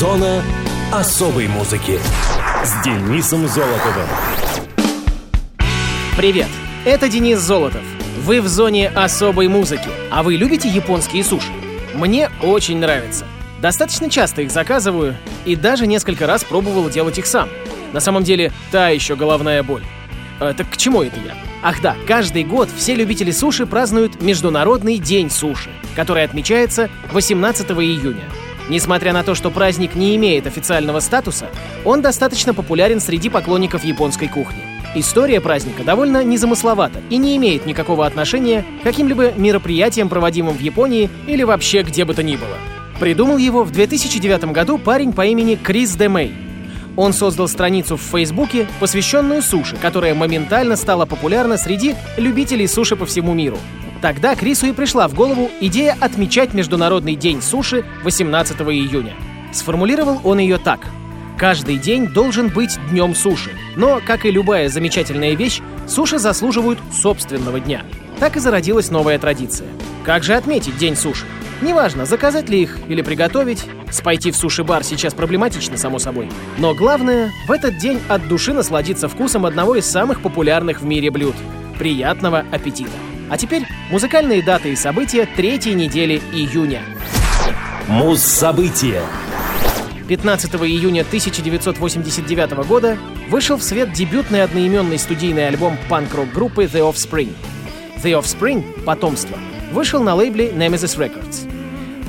Зона особой музыки с Денисом Золотовым. Привет, это Денис Золотов. Вы в зоне особой музыки. А вы любите японские суши? Мне очень нравится. Достаточно часто их заказываю и даже несколько раз пробовал делать их сам. На самом деле, та еще головная боль. Э, так к чему это я? Ах да, каждый год все любители суши празднуют Международный день суши, который отмечается 18 июня. Несмотря на то, что праздник не имеет официального статуса, он достаточно популярен среди поклонников японской кухни. История праздника довольно незамысловата и не имеет никакого отношения к каким-либо мероприятиям, проводимым в Японии или вообще где бы то ни было. Придумал его в 2009 году парень по имени Крис Де Мэй. Он создал страницу в Фейсбуке, посвященную суши, которая моментально стала популярна среди любителей суши по всему миру. Тогда Крису и пришла в голову идея отмечать Международный день суши 18 июня. Сформулировал он ее так. Каждый день должен быть днем суши. Но, как и любая замечательная вещь, суши заслуживают собственного дня. Так и зародилась новая традиция. Как же отметить день суши? Неважно, заказать ли их или приготовить. Спойти в суши-бар сейчас проблематично, само собой. Но главное, в этот день от души насладиться вкусом одного из самых популярных в мире блюд. Приятного аппетита! А теперь музыкальные даты и события третьей недели июня. Муз-события 15 июня 1989 года вышел в свет дебютный одноименный студийный альбом панк-рок группы The Offspring. The Offspring «Потомство» вышел на лейбле Nemesis Records.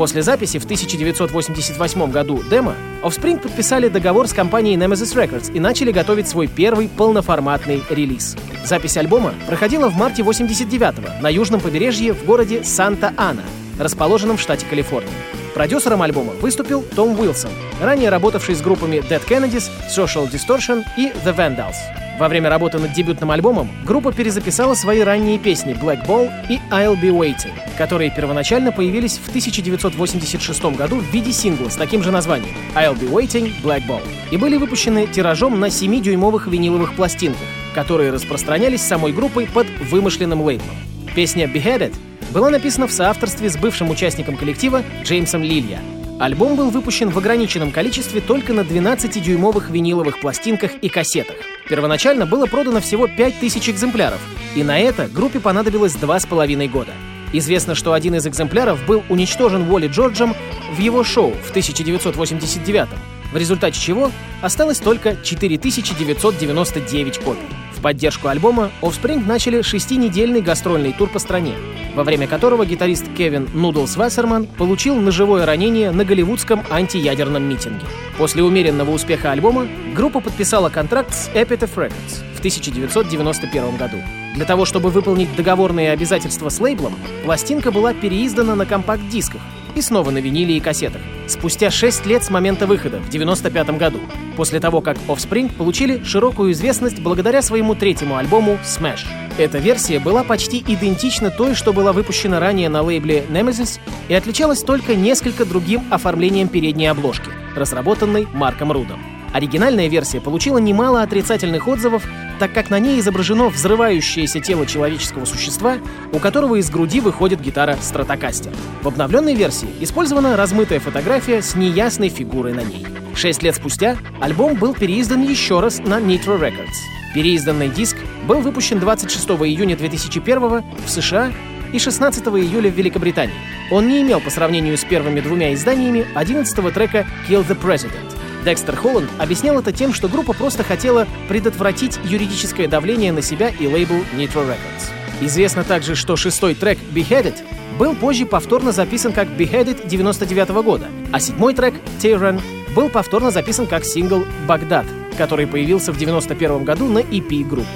После записи в 1988 году демо Offspring подписали договор с компанией Nemesis Records и начали готовить свой первый полноформатный релиз. Запись альбома проходила в марте 89-го на южном побережье в городе Санта-Ана, расположенном в штате Калифорния. Продюсером альбома выступил Том Уилсон, ранее работавший с группами Dead Kennedys, Social Distortion и The Vandals. Во время работы над дебютным альбомом группа перезаписала свои ранние песни Black Ball и I'll Be Waiting, которые первоначально появились в 1986 году в виде сингла с таким же названием I'll Be Waiting Black Ball и были выпущены тиражом на 7-дюймовых виниловых пластинках, которые распространялись самой группой под вымышленным лейблом. Песня Beheaded была написана в соавторстве с бывшим участником коллектива Джеймсом Лилья, Альбом был выпущен в ограниченном количестве только на 12-дюймовых виниловых пластинках и кассетах. Первоначально было продано всего 5000 экземпляров, и на это группе понадобилось два с половиной года. Известно, что один из экземпляров был уничтожен Уолли Джорджем в его шоу в 1989 в результате чего осталось только 4999 копий. Поддержку альбома Offspring начали шестинедельный гастрольный тур по стране, во время которого гитарист Кевин Нудлс Вассерман получил ножевое ранение на голливудском антиядерном митинге. После умеренного успеха альбома группа подписала контракт с Epitaph Records в 1991 году. Для того, чтобы выполнить договорные обязательства с лейблом, пластинка была переиздана на компакт-дисках и снова на виниле и кассетах. Спустя 6 лет с момента выхода, в 1995 году, после того, как Offspring получили широкую известность благодаря своему третьему альбому Smash. Эта версия была почти идентична той, что была выпущена ранее на лейбле Nemesis и отличалась только несколько другим оформлением передней обложки, разработанной Марком Рудом. Оригинальная версия получила немало отрицательных отзывов, так как на ней изображено взрывающееся тело человеческого существа, у которого из груди выходит гитара Стратокастер. В обновленной версии использована размытая фотография с неясной фигурой на ней. Шесть лет спустя альбом был переиздан еще раз на Nitro Records. Переизданный диск был выпущен 26 июня 2001 в США и 16 июля в Великобритании. Он не имел по сравнению с первыми двумя изданиями 11 трека «Kill the President», Декстер Холланд объяснял это тем, что группа просто хотела предотвратить юридическое давление на себя и лейбл Nitro Records. Известно также, что шестой трек «Beheaded» был позже повторно записан как «Beheaded» 99 -го года, а седьмой трек «Tyrann» был повторно записан как сингл «Багдад», который появился в 91 году на EP группы.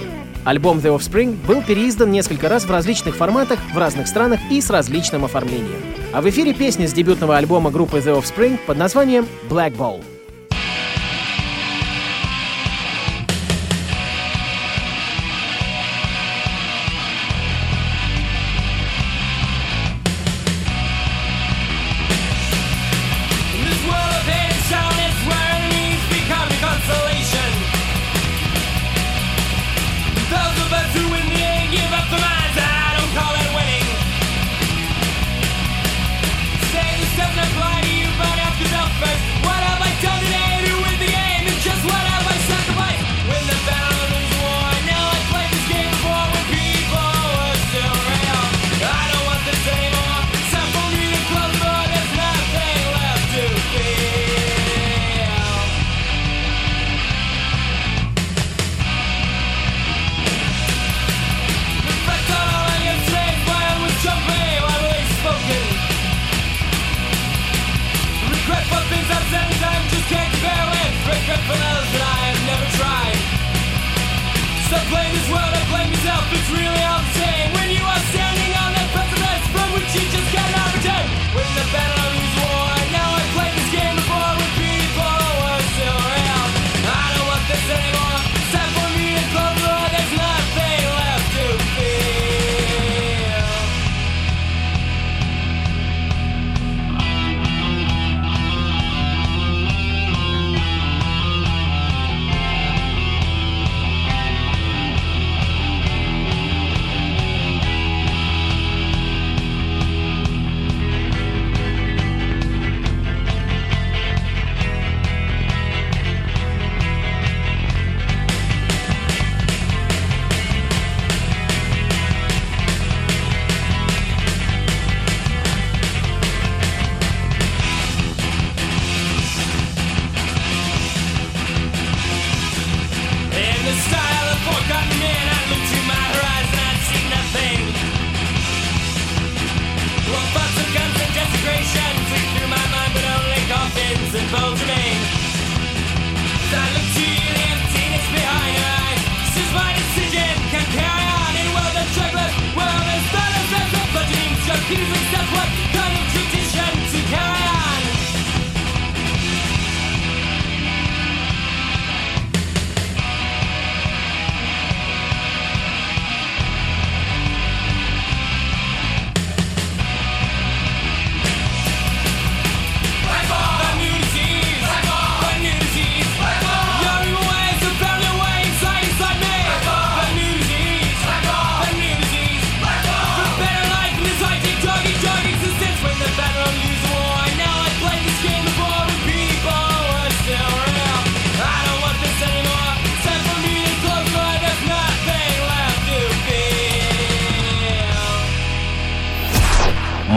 Альбом The Offspring был переиздан несколько раз в различных форматах, в разных странах и с различным оформлением. А в эфире песня с дебютного альбома группы The Offspring под названием «Black Ball».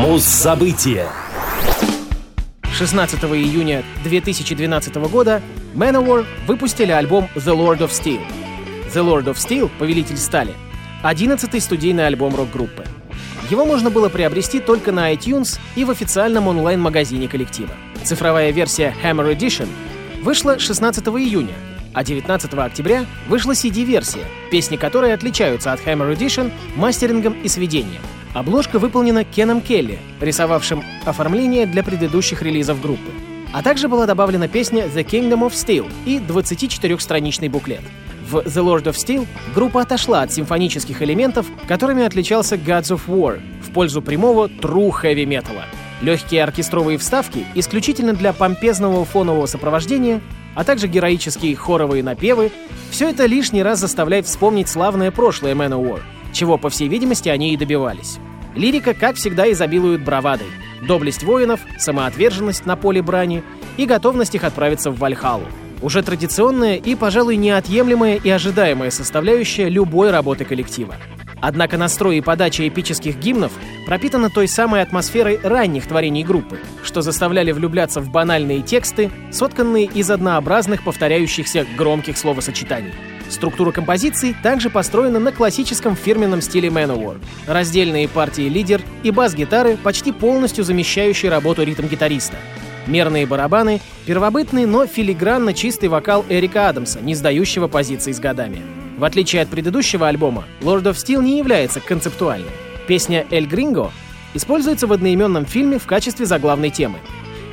Муз-события 16 июня 2012 года Manowar выпустили альбом The Lord of Steel. The Lord of Steel, Повелитель Стали, 11-й студийный альбом рок-группы. Его можно было приобрести только на iTunes и в официальном онлайн-магазине коллектива. Цифровая версия Hammer Edition вышла 16 июня, а 19 октября вышла CD-версия, песни которой отличаются от Hammer Edition мастерингом и сведением. Обложка выполнена Кеном Келли, рисовавшим оформление для предыдущих релизов группы. А также была добавлена песня The Kingdom of Steel и 24-страничный буклет. В The Lord of Steel группа отошла от симфонических элементов, которыми отличался Gods of War, в пользу прямого true heavy металла. Легкие оркестровые вставки исключительно для помпезного фонового сопровождения, а также героические хоровые напевы — все это лишний раз заставляет вспомнить славное прошлое Manowar, чего, по всей видимости, они и добивались. Лирика, как всегда, изобилует бравадой. Доблесть воинов, самоотверженность на поле брани и готовность их отправиться в Вальхалу. Уже традиционная и, пожалуй, неотъемлемая и ожидаемая составляющая любой работы коллектива. Однако настрой и подача эпических гимнов пропитаны той самой атмосферой ранних творений группы, что заставляли влюбляться в банальные тексты, сотканные из однообразных повторяющихся громких словосочетаний. Структура композиций также построена на классическом фирменном стиле Manowar. Раздельные партии лидер и бас-гитары, почти полностью замещающие работу ритм-гитариста. Мерные барабаны, первобытный, но филигранно чистый вокал Эрика Адамса, не сдающего позиции с годами. В отличие от предыдущего альбома, Lord of Steel не является концептуальным. Песня «Эль Гринго» используется в одноименном фильме в качестве заглавной темы.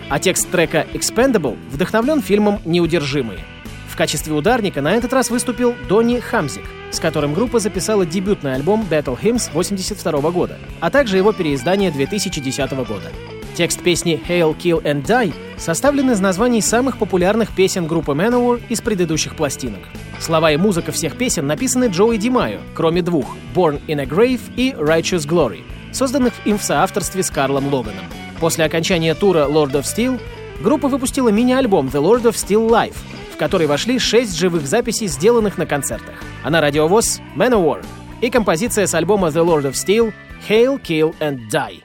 А текст трека «Expendable» вдохновлен фильмом «Неудержимые». В качестве ударника на этот раз выступил Донни Хамзик, с которым группа записала дебютный альбом Battle Hymns 82 года, а также его переиздание 2010 года. Текст песни «Hail, Kill and Die» составлен из названий самых популярных песен группы Manowar из предыдущих пластинок. Слова и музыка всех песен написаны Джоуи Димайо, кроме двух «Born in a Grave» и «Righteous Glory», созданных им в соавторстве с Карлом Логаном. После окончания тура Lord of Steel группа выпустила мини-альбом The Lord of Steel Live, в который вошли шесть живых записей, сделанных на концертах. А на радиовоз Manowar и композиция с альбома The Lord of Steel Hail, Kill and Die.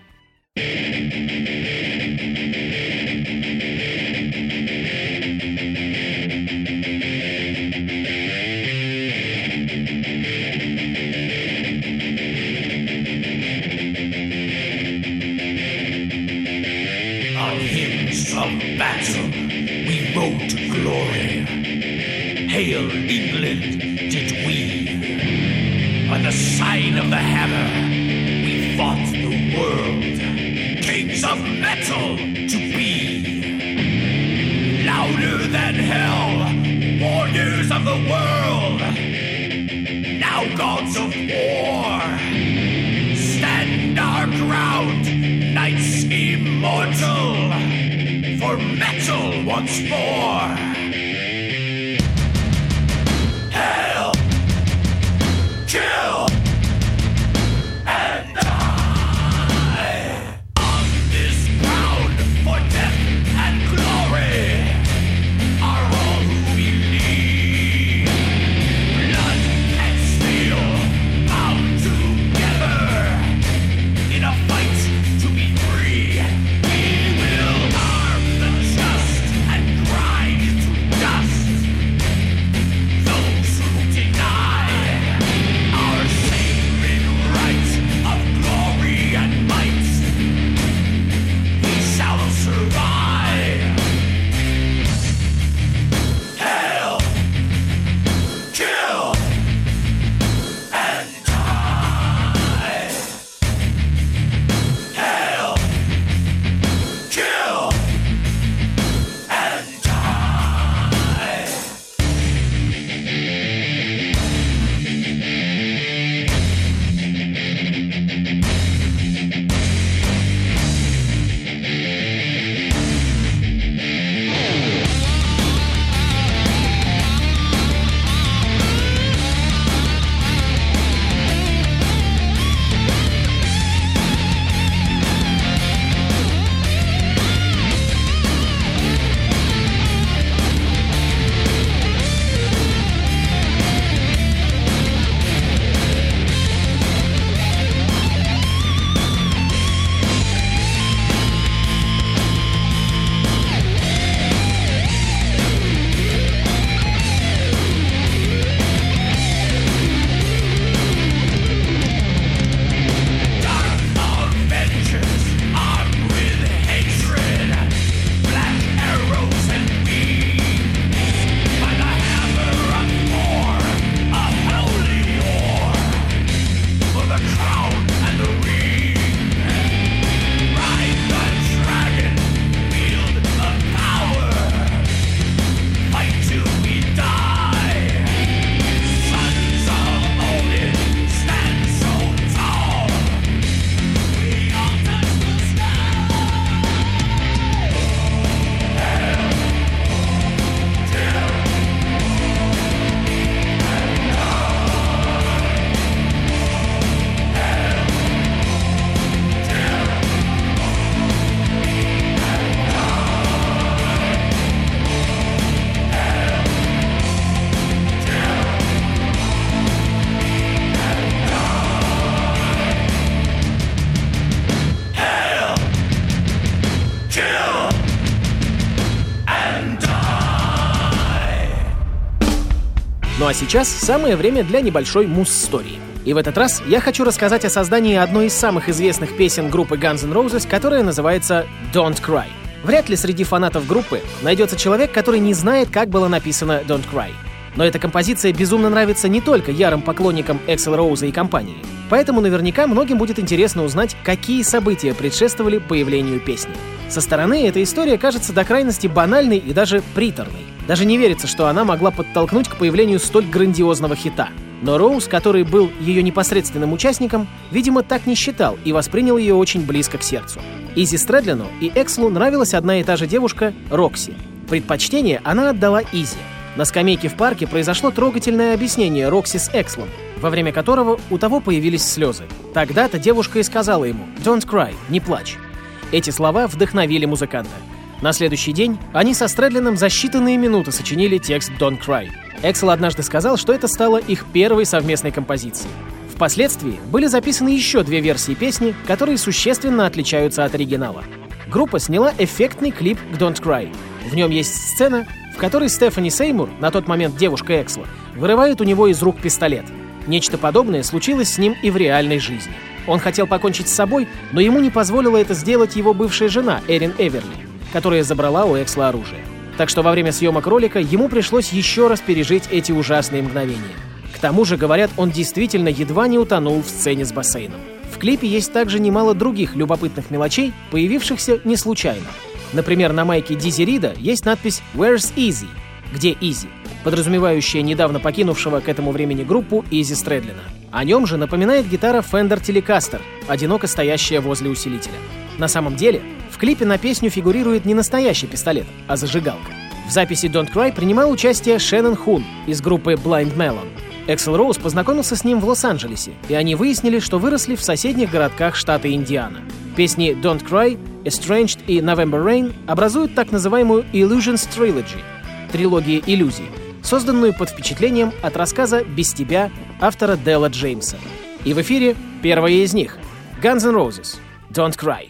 By the sign of the hammer, we fought the world. Kings of metal to be. Louder than hell, warriors of the world. Now gods of war. Stand our ground, knights immortal. For metal once more. Kill! А сейчас самое время для небольшой мус-истории. И в этот раз я хочу рассказать о создании одной из самых известных песен группы Guns N' Roses, которая называется «Don't Cry». Вряд ли среди фанатов группы найдется человек, который не знает, как было написано «Don't Cry». Но эта композиция безумно нравится не только ярым поклонникам Эксел Роуза и компании. Поэтому наверняка многим будет интересно узнать, какие события предшествовали появлению песни. Со стороны эта история кажется до крайности банальной и даже приторной. Даже не верится, что она могла подтолкнуть к появлению столь грандиозного хита. Но Роуз, который был ее непосредственным участником, видимо, так не считал и воспринял ее очень близко к сердцу. Изи Стрэдлену и Экслу нравилась одна и та же девушка Рокси. Предпочтение она отдала Изи. На скамейке в парке произошло трогательное объяснение Рокси с Экслом, во время которого у того появились слезы. Тогда-то девушка и сказала ему «Don't cry, не плачь». Эти слова вдохновили музыканта. На следующий день они со Стрэдленом за считанные минуты сочинили текст «Don't Cry». Эксел однажды сказал, что это стало их первой совместной композицией. Впоследствии были записаны еще две версии песни, которые существенно отличаются от оригинала. Группа сняла эффектный клип к «Don't Cry». В нем есть сцена, которой Стефани Сеймур, на тот момент девушка Эксла, вырывает у него из рук пистолет. Нечто подобное случилось с ним и в реальной жизни. Он хотел покончить с собой, но ему не позволила это сделать его бывшая жена Эрин Эверли. которая забрала у Эксла оружие. Так что во время съемок ролика ему пришлось еще раз пережить эти ужасные мгновения. К тому же, говорят, он действительно едва не утонул в сцене с бассейном. В клипе есть также немало других любопытных мелочей, появившихся не случайно. Например, на майке Дизи Рида есть надпись «Where's Easy?» «Где Изи?», подразумевающая недавно покинувшего к этому времени группу Изи Стрэдлина. О нем же напоминает гитара Fender Telecaster, одиноко стоящая возле усилителя. На самом деле, в клипе на песню фигурирует не настоящий пистолет, а зажигалка. В записи Don't Cry принимал участие Шеннон Хун из группы Blind Melon. Эксел Роуз познакомился с ним в Лос-Анджелесе, и они выяснили, что выросли в соседних городках штата Индиана. Песни Don't Cry, Estranged и November Rain образуют так называемую Illusions Trilogy — трилогии иллюзий, созданную под впечатлением от рассказа «Без тебя» автора Делла Джеймса. И в эфире первая из них — Guns N' Roses — Don't Cry.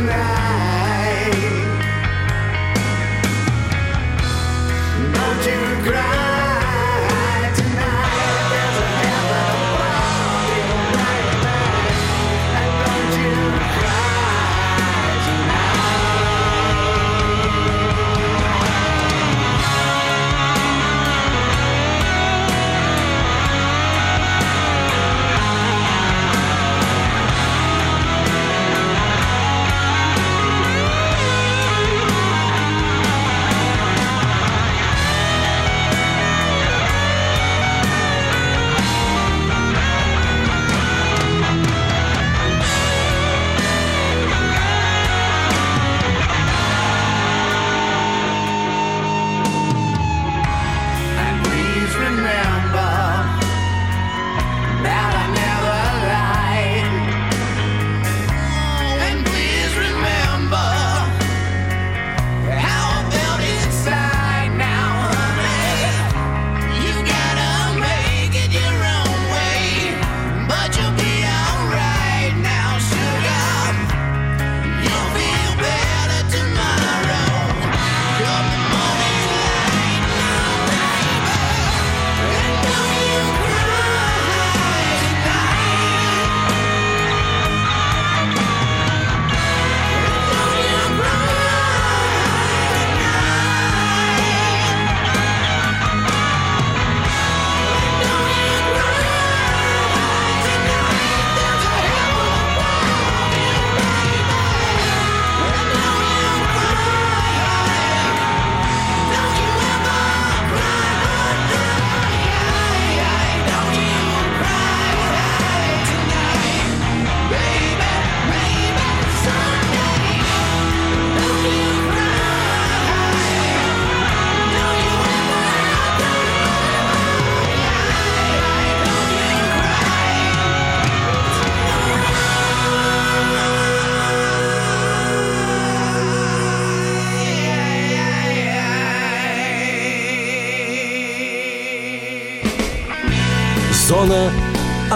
tonight.